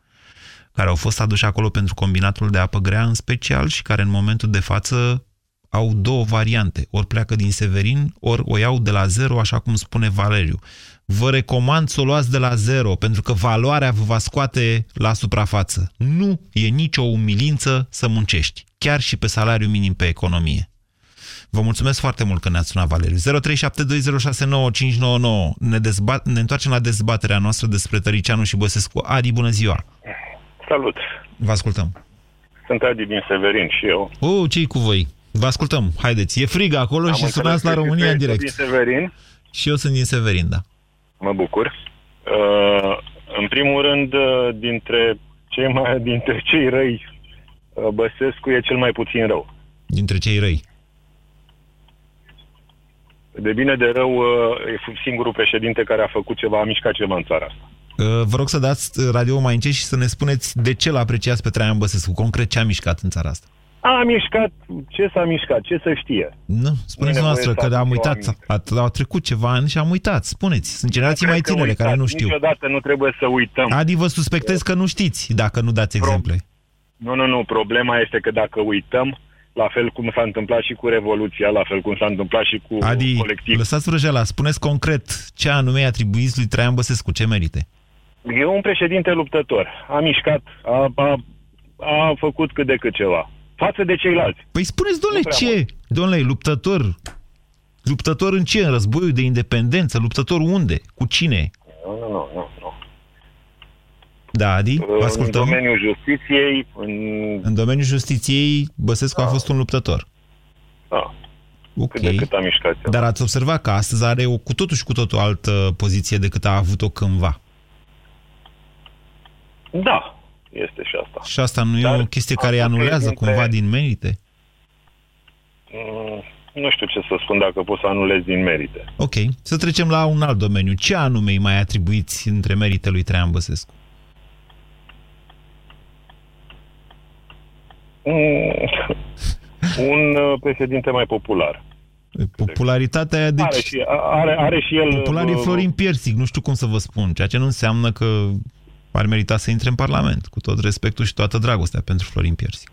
care au fost aduși acolo pentru combinatul de apă grea în special și care în momentul de față au două variante. Ori pleacă din Severin, ori o iau de la zero, așa cum spune Valeriu. Vă recomand să o luați de la zero, pentru că valoarea vă va scoate la suprafață. Nu e nicio umilință să muncești, chiar și pe salariu minim pe economie. Vă mulțumesc foarte mult că ne-ați sunat, Valeriu. 0372069599. Ne, dezbat, ne întoarcem la dezbaterea noastră despre Tăricianu și Băsescu. Adi, bună ziua! Salut! Vă ascultăm. Sunt Adi din Severin și eu. Oh, ce cu voi? Vă ascultăm. Haideți, e frig acolo Am și înțeles sunați la că România și în tu ești direct. din Severin. Și eu sunt din Severin, da. Mă bucur. Uh, în primul rând, uh, dintre cei, mai, dintre cei răi, uh, Băsescu e cel mai puțin rău. Dintre cei răi. De bine de rău, uh, e singurul președinte care a făcut ceva, a mișcat ceva în țara asta. Uh, Vă rog să dați radio mai încet și să ne spuneți de ce l apreciați pe Traian Băsescu, concret ce a mișcat în țara asta. A mișcat, ce s-a mișcat, ce să știe. Nu, spuneți Nu e noastră nevoie că să am aduc o uitat, a, au trecut ceva ani și am uitat. Spuneți, sunt generații Cred mai că tinere uitați, care nu știu. Niciodată nu trebuie să uităm. Adi, vă suspectez că nu știți, dacă nu dați exemple. Nu, nu, nu. Problema este că dacă uităm, la fel cum s-a întâmplat și cu Revoluția, la fel cum s-a întâmplat și cu Adi, colectiv. lăsați vrăjeala, spuneți concret ce anume atribuiți lui Traian Băsescu, ce merite. E un președinte luptător. A mișcat, a, a, a făcut cât de cât ceva. Față de ceilalți. Păi spuneți, domnule, Nu prea ce? Domnule, luptător. Luptător în ce? În războiul de independență? Luptător unde? Cu cine? Nu, nu, nu. nu, nu. Da, Adi, vă În ascultăm. domeniul justiției, în... În domeniul justiției, Băsescu a fost un luptător. Da. Ok. Cât de cât a mișcat. el. Dar ați observat că astăzi are o cu totul și cu totul altă poziție decât a avut-o cândva. Da, este și asta. Și asta nu e Dar o chestie care îi faptul că e anulează dintre- cumva din merite? Mm, Nu știu ce să spun dacă pot să anulez din merite. Ok. Să trecem la un alt domeniu. Ce anume îi mai atribuiți între merite lui Traian Băsescu? Mm, Un uh, președinte mai popular. Popularitatea aia, deci... Are și, are, are și el... Popular e uh, Florin Piersic, nu știu cum să vă spun, ceea ce nu înseamnă că ar merita să intre în Parlament, cu tot respectul și toată dragostea pentru Florin Piersic.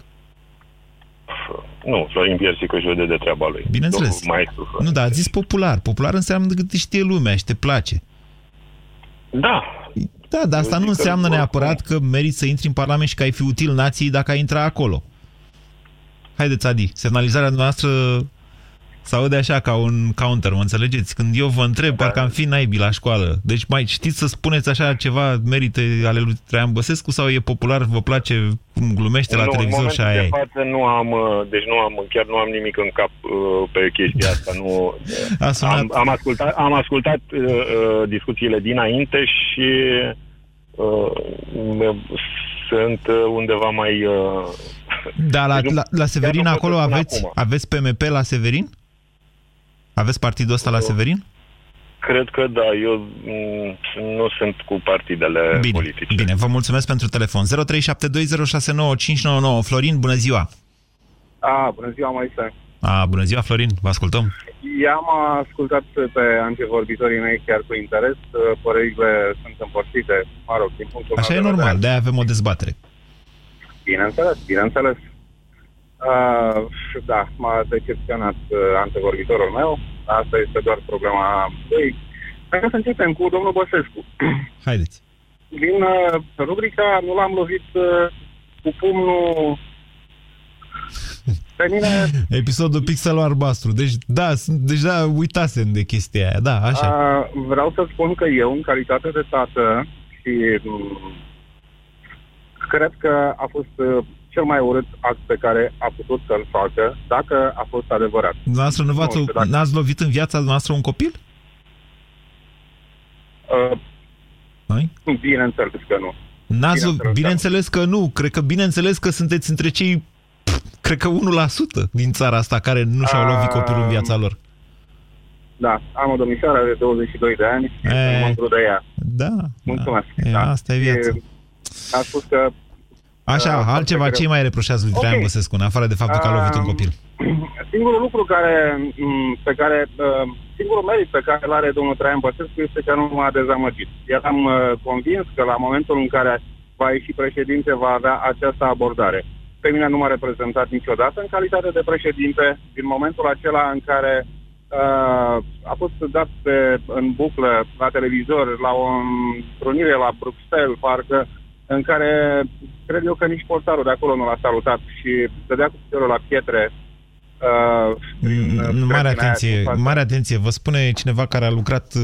Nu, Florin Piersic își vede de treaba lui. Bineînțeles. Domnul Maestru Florin. Nu, dar a zis popular. Popular înseamnă că te știe lumea și te place. Da. Da, dar asta Eu nu zic că înseamnă oricum- neapărat că meriți să intri în Parlament și că ai fi util nației dacă ai intra acolo. Haideți, Adi, semnalizarea noastră se aude așa ca un counter, mă înțelegeți? Când eu vă întreb, Da. parcă am fi naibii la școală. Deci mai știți să spuneți așa ceva merite ale lui Traian Băsescu sau e popular, vă place cum glumește la nu, televizor în și aia e? momentul de față nu am, uh, deci nu am, chiar nu am nimic în cap uh, pe chestia asta. Nu, A sunat... am, am ascultat, am ascultat uh, uh, discuțiile dinainte și uh, sunt uh, undeva mai... Uh, Da, la, deci nu- la, la Severin chiar nu pot acolo să spun aveți, acum. aveți PMP la Severin? Aveți partidul ăsta la Severin? Cred că da, eu mm, nu sunt cu partidele Bine, politice. bine, vă mulțumesc pentru telefon. 0372069599. Florin, bună ziua! A, bună ziua, Moise. A, bună ziua, Florin, vă ascultăm. I-am ascultat pe antevorbitorii mei chiar cu interes. Părerile sunt împărțite, mă rog, din punctul Așa meu e de normal, vedere. de-aia avem o dezbatere. Bineînțeles, bineînțeles. Uh, da, m-a decepționat uh, antevorbitorul meu. Asta este doar problema lui. Hai să începem cu domnul Băsescu. Haideți. Din uh, rubrica nu l-am lovit uh, cu pumnul pe mine Episodul Pixelul Albastru. Deci, da, sunt, deja uitasem de chestia aia. Da, așa. A, vreau să spun că eu, în calitate de tată, și m, cred că a fost uh, cel mai urât act pe care a putut să-l facă, dacă a fost adevărat. Dumneavoastră nu v-ați, Nu știu dacă- n-ați lovit în viața noastră un copil? Uh, Noi? bineînțeles că nu. N-ați, Bineînțeles că bineînțeles că nu. Cred că bineînțeles că sunteți între cei, pf, cred că 1% din țara asta care nu și-au Ah. lovit copilul în viața lor. Da, am o domnișoară de 22 de ani și sunt mândru de ea. Da. Mulțumesc. E, da. asta e viața. Și A spus că Așa, Uh, altceva, foarte ce greu. mai reproșează lui Traian Ok. Băsescu, în afară de faptul că a lovit un Um, copil? Singurul lucru care, m, pe care, uh, singurul merit pe care îl are domnul Traian Băsescu este că nu m-a dezamăgit. Eram uh, convins că la momentul în care va ieși președinte va avea această abordare. Pe mine nu m-a reprezentat niciodată în calitate de președinte. Din momentul acela în care uh, a fost dat pe, în buclă la televizor, la o întrunire la Bruxelles, parcă, în care cred eu că nici portarul de acolo nu l-a salutat și dădea cu piciorul la pietre. Uh, prin, uh, Mare trecina aia atenție, din față. mare atenție. Vă spune cineva care a lucrat uh,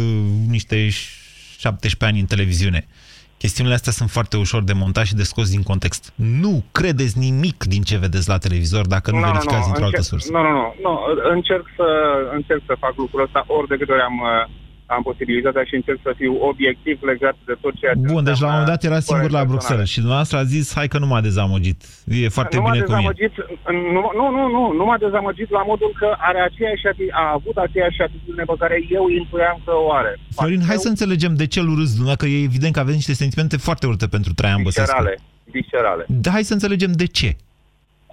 niște 17 ani în televiziune. Chestiunile astea sunt foarte ușor de montat și de scos din context. Nu credeți nimic din ce vedeți la televizor dacă nu, verificați dintr-o altă încerc- sursă. Nu, nu, nu, nu. Încerc să, încerc să fac lucrul ăsta ori de câte ori am, uh, am posibilitatea și încerc să fiu obiectiv legat de tot ceea ce Bun, deci la un moment dat era singur păreri la personale. Bruxelles și dumneavoastră a zis, hai că nu m-a dezamăgit. E foarte nu m-a bine cum e. dezamăgit, nu, nu, nu, nu, nu m-a dezamăgit la modul că are aceeași ati- a avut aceeași atitudine pe care eu intuiam că o are. Florin, hai să înțelegem de ce îl urâți dumneavoastră, că e evident că aveți niște sentimente foarte urâte pentru Traian Băsescu. Viscerale, viscerale. Da, hai să înțelegem de ce.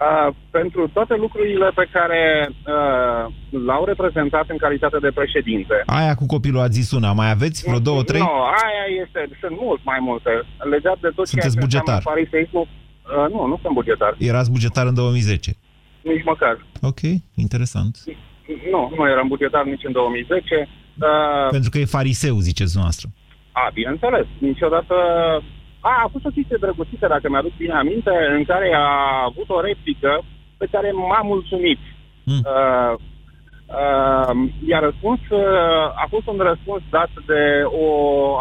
Uh, pentru toate lucrurile pe care uh, l-au reprezentat în calitate de președinte. Aia cu copilul a zis una, mai aveți vreo două, trei? Nu, aia este, sunt mult mai multe. Legat de tot Sunteți ceea ce bugetar. înseamnă fariseismul, uh, nu, nu sunt bugetar. Erați bugetar în 2010. Nici măcar. Ok, interesant. Nu, nu eram bugetar nici în 2010. Uh, Pentru că e fariseu, ziceți dumneavoastră. a, bineînțeles, niciodată... A, a fost o chestie drăguțită, dacă mi-aduc bine aminte, în care a avut o replică pe care m-a mulțumit. Mm. Uh, uh, iar răspuns uh, a fost un răspuns dat de o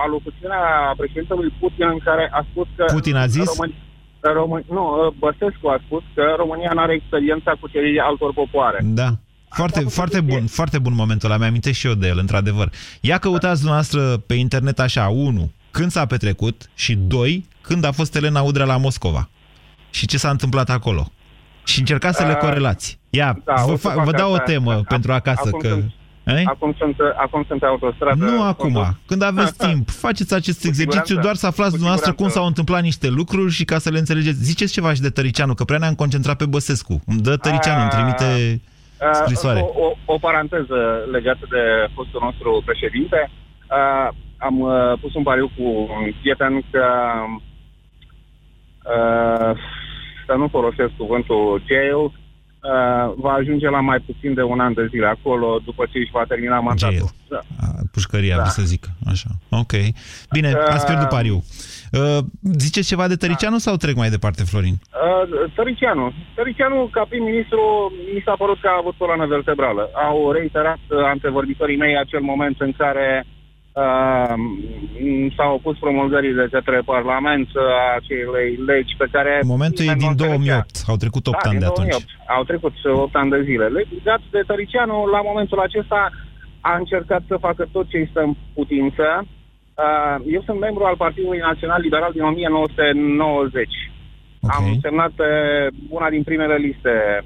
alocuțiune a președintelui Putin în care a spus că... Putin a zis? Români, Români, nu, uh, Băsescu a spus că România nu are experiența cuceririi altor popoare. Da. Foarte, foarte bun, foarte bun momentul ăla, mi-am și eu de el, într-adevăr. Ia căutați dumneavoastră pe internet așa, unu, când s-a petrecut și doi, când a fost Elena Udrea la Moscova. Și ce s-a întâmplat acolo. Și încercați să le Uh, corelați. Ia, da, vă, o să fa- fac vă dau o asta. temă pentru acasă, acum că... sunt- Ei? Acum sunt, acum sunt pe autostradă. Nu Sunt- acum, când aveți timp, faceți acest exercițiu siguranță. doar să aflați Cu dumneavoastră cum siguranță. s-au întâmplat niște lucruri și ca să le înțelegeți. Ziceți ceva și de Tăricianu, că prea ne-am concentrat pe Băsescu. Îmi dă Tăricianu, îmi trimite Uh, scrisoare. O, o, o paranteză legată de fostul nostru președinte. Uh, am uh, pus un pariu cu un prieten că uh, să nu folosesc cuvântul jail, uh, va ajunge la mai puțin de un an de zile acolo după ce își va termina mandatul. Jail. Da. Pușcăria, Da. da. să zic. Așa. Ok. Bine, ați pierdut pariu. Uh, ziceți ceva de Tăricianu sau trec mai departe, Florin? Uh, Tăricianu. Tăricianu, ca prim-ministru, mi s-a părut că a avut coloană vertebrală. Au reiterat uh, antevorbitorii mei acel moment în care uh, m- s-au opus promulgării de către Parlament uh, a acelei legi pe care... Momentul e nimeni din nu înțelegea. 2008. Au trecut 8 da, ani din de atunci. 2008. Au trecut 8 ani de zile. Legat de Tăricianu, la momentul acesta a încercat să facă tot ce îi stă în putință. Uh, eu sunt membru al Partidului Național Liberal din 1990. Okay. Am semnat pe una din primele liste.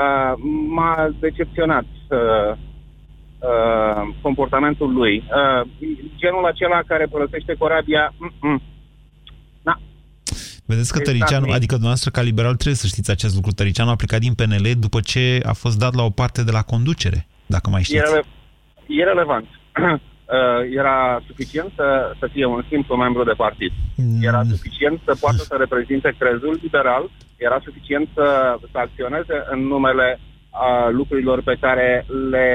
Uh, m-a decepționat uh, uh, comportamentul lui. Uh, genul acela care părăsește corabia, mm-mm. Vedeți că Exact, Tăricianu, mi- adică dumneavoastră ca liberal trebuie să știți acest lucru. Tăricianu a plecat din PNL după ce a fost dat la o parte de la conducere, dacă mai e, știți. rele- e relevant. Uh, era suficient să, să fie un simplu membru de partid. Era suficient să poată să reprezinte crezul liberal, era suficient să, să acționeze în numele uh, lucrurilor pe care le...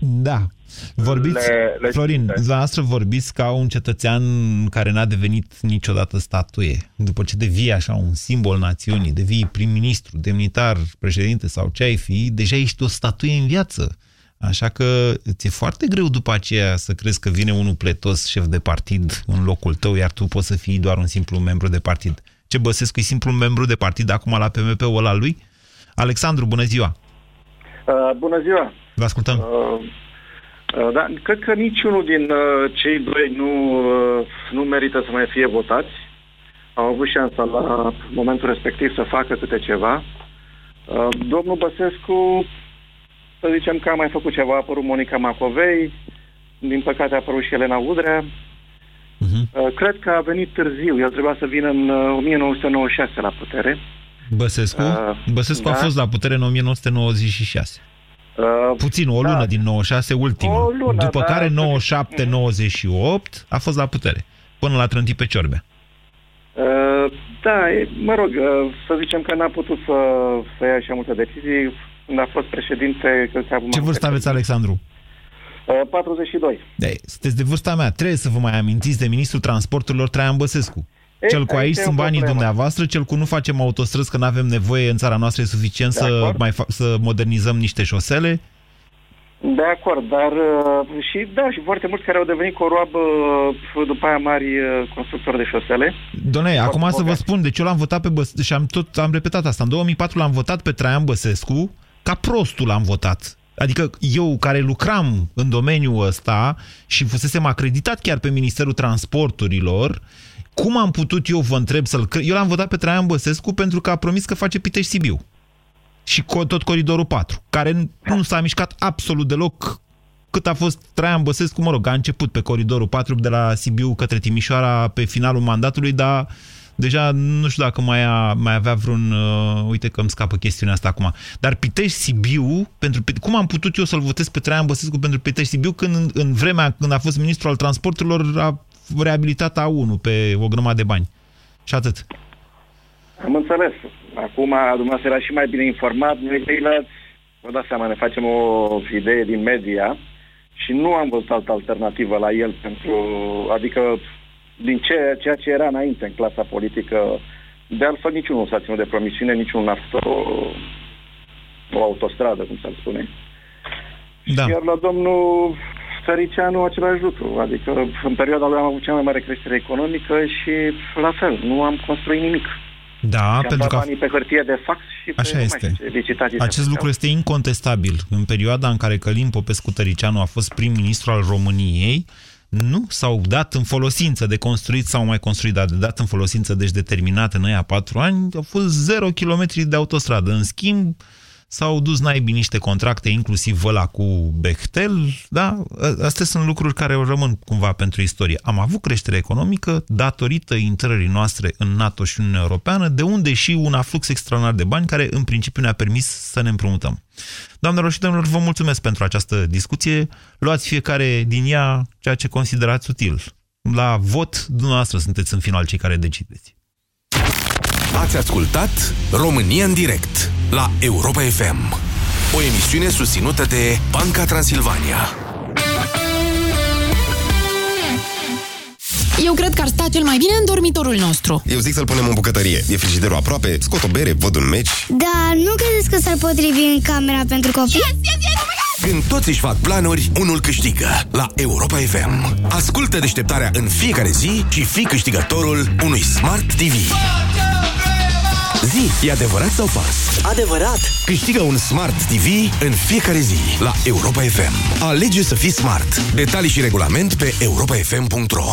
Da. Vorbiți, Le- le Florin, simte. dumneavoastră vorbiți ca un cetățean care n-a devenit niciodată statuie. După ce devii așa un simbol națiunii, devii prim-ministru, demnitar, președinte sau ce ai fi, deja ești o statuie în viață. Așa că ți-e foarte greu după aceea să crezi că vine unul pletos, șef de partid, în locul tău, iar tu poți să fii doar un simplu membru de partid. Ce Băsescu e simplu membru de partid acum la PMP-ul ăla lui? Alexandru, bună ziua! Uh, bună ziua! Vă ascultăm. Uh, uh, da, cred că niciunul din uh, cei doi nu, uh, nu merită să mai fie votați. Au avut șansa la momentul respectiv să facă câte ceva. Uh, domnul Băsescu, să zicem că a mai făcut ceva, a apărut Monica Macovei, din păcate a apărut și Elena Udrea. Uh, cred că a venit târziu, el trebuia să vină în uh, 1996 la putere. Băsescu? Uh, Băsescu a da. fost la putere în 1996. Uh, Puțin, o lună din 96, ultima. O lună, După da, care să 97-98 a fost la putere. Până la trântit pe ciorbea. Uh, da, e, mă rog, uh, să zicem că n-a putut să, să ia așa multe decizii. Când a fost președinte, cred că a avut Ce mai vârstă multe- aveți, Alexandru? Uh, 42. De, sunteți de vârsta mea. Trebuie să vă mai amintiți de ministrul transporturilor Traian Băsescu. Ei, Cel cu aici aici e o sunt banii problemă. dumneavoastră, cel cu nu facem autostrăzi că nu avem nevoie în țara noastră e suficient De să, acord. mai fa- să modernizăm niște șosele. De acord, dar uh, și da, și foarte mulți care au devenit coroabă uh, după aia mari uh, constructori de șosele. Doamne, acum să vă bogați. spun, deci eu l-am votat pe Băsescu și am tot am repetat asta. În 2004 l-am votat pe Traian Băsescu, ca prostul l-am votat. Adică eu care lucram în domeniul ăsta și fusesem acreditat chiar pe Ministerul Transporturilor, cum am putut eu, vă întreb, să-l cre- Eu l-am votat pe Traian Băsescu pentru că a promis că face Pitești-Sibiu. Și co- tot coridorul 4, care nu s-a mișcat absolut deloc cât a fost Traian Băsescu, mă rog, a început pe coridorul 4 de la Sibiu către Timișoara pe finalul mandatului, dar deja nu știu dacă mai, a, mai avea vreun... Uh, uite că îmi scapă chestiunea asta acum. Dar Pitești-Sibiu, pentru, Pite- cum am putut eu să-l votez pe Traian Băsescu pentru Pitești-Sibiu când în, în vremea când a fost ministru al transporturilor a reabilitat A1 pe o grămadă de bani. Și atât. Am înțeles. Acum, dumneavoastră era și mai bine informat. Noi ceilalți, vă dați seama, ne facem o idee din media și nu am văzut altă alternativă la el pentru... Adică, din ce, ceea ce era înainte în clasa politică, de altfel niciunul nu s-a ținut de promisiune, niciunul n-a făcut o, o autostradă, cum s-ar spune. Da. Iar la domnul Țăricianu același lucru. Adică în perioada lui am avut cea mai mare creștere economică și la fel, nu am construit nimic. Da, și am pentru dat că a banii pe hârtie de fax și pe Așa nu mai este. știu ce licitații se Acest făceau. lucru este incontestabil. În perioada în care Călim Popescu Tăricianu a fost prim-ministru al României, nu s-au dat în folosință de construit sau mai construit, dar de dat în folosință, deci determinate în aia patru ani, au fost 0 km de autostradă. În schimb, s-au dus naibii niște contracte, inclusiv ăla cu Bechtel, da? Astea sunt lucruri care rămân cumva pentru istorie. Am avut creștere economică datorită intrării noastre în NATO și Uniunea Europeană, de unde și un aflux extraordinar de bani care în principiu ne-a permis să ne împrumutăm. Doamnelor și domnilor, vă mulțumesc pentru această discuție. Luați fiecare din ea ceea ce considerați util. La vot, dumneavoastră sunteți în final cei care decideți. Ați ascultat România în direct la Europa FM. O emisiune susținută de Banca Transilvania. Eu cred că ar sta cel mai bine în dormitorul nostru. Eu zic să-l punem în bucătărie. E frigiderul aproape, scot o bere, văd un meci. Da, nu credeți că s-ar potrivi în camera pentru copii? Yes, yes, yes! Când toți își fac planuri, unul câștigă la Europa FM. Ascultă deșteptarea în fiecare zi și fii câștigătorul unui Smart TV. Zi, e adevărat sau fals? Adevărat! Câștigă un Smart TV în fiecare zi la Europa FM. Alege să fii smart. Detalii și regulament pe europafm.ro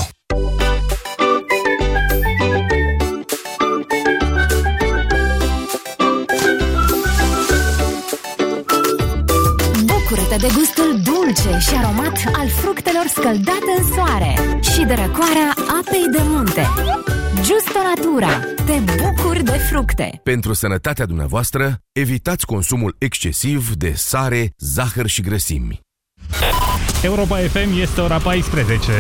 Bucură-te Bucură-te de gustul dulce și aromat al fructelor scăldate în soare și de răcoarea apei de munte. Justo Natura. Te bucuri de fructe. Pentru sănătatea dumneavoastră, evitați consumul excesiv de sare, zahăr și grăsimi. Europa FM este ora 14.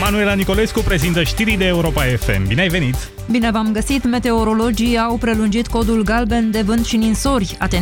Manuela Nicolescu prezintă știrii de Europa FM. Bine ai venit! Bine v-am găsit! Meteorologii au prelungit codul galben de vânt și ninsori. Atenție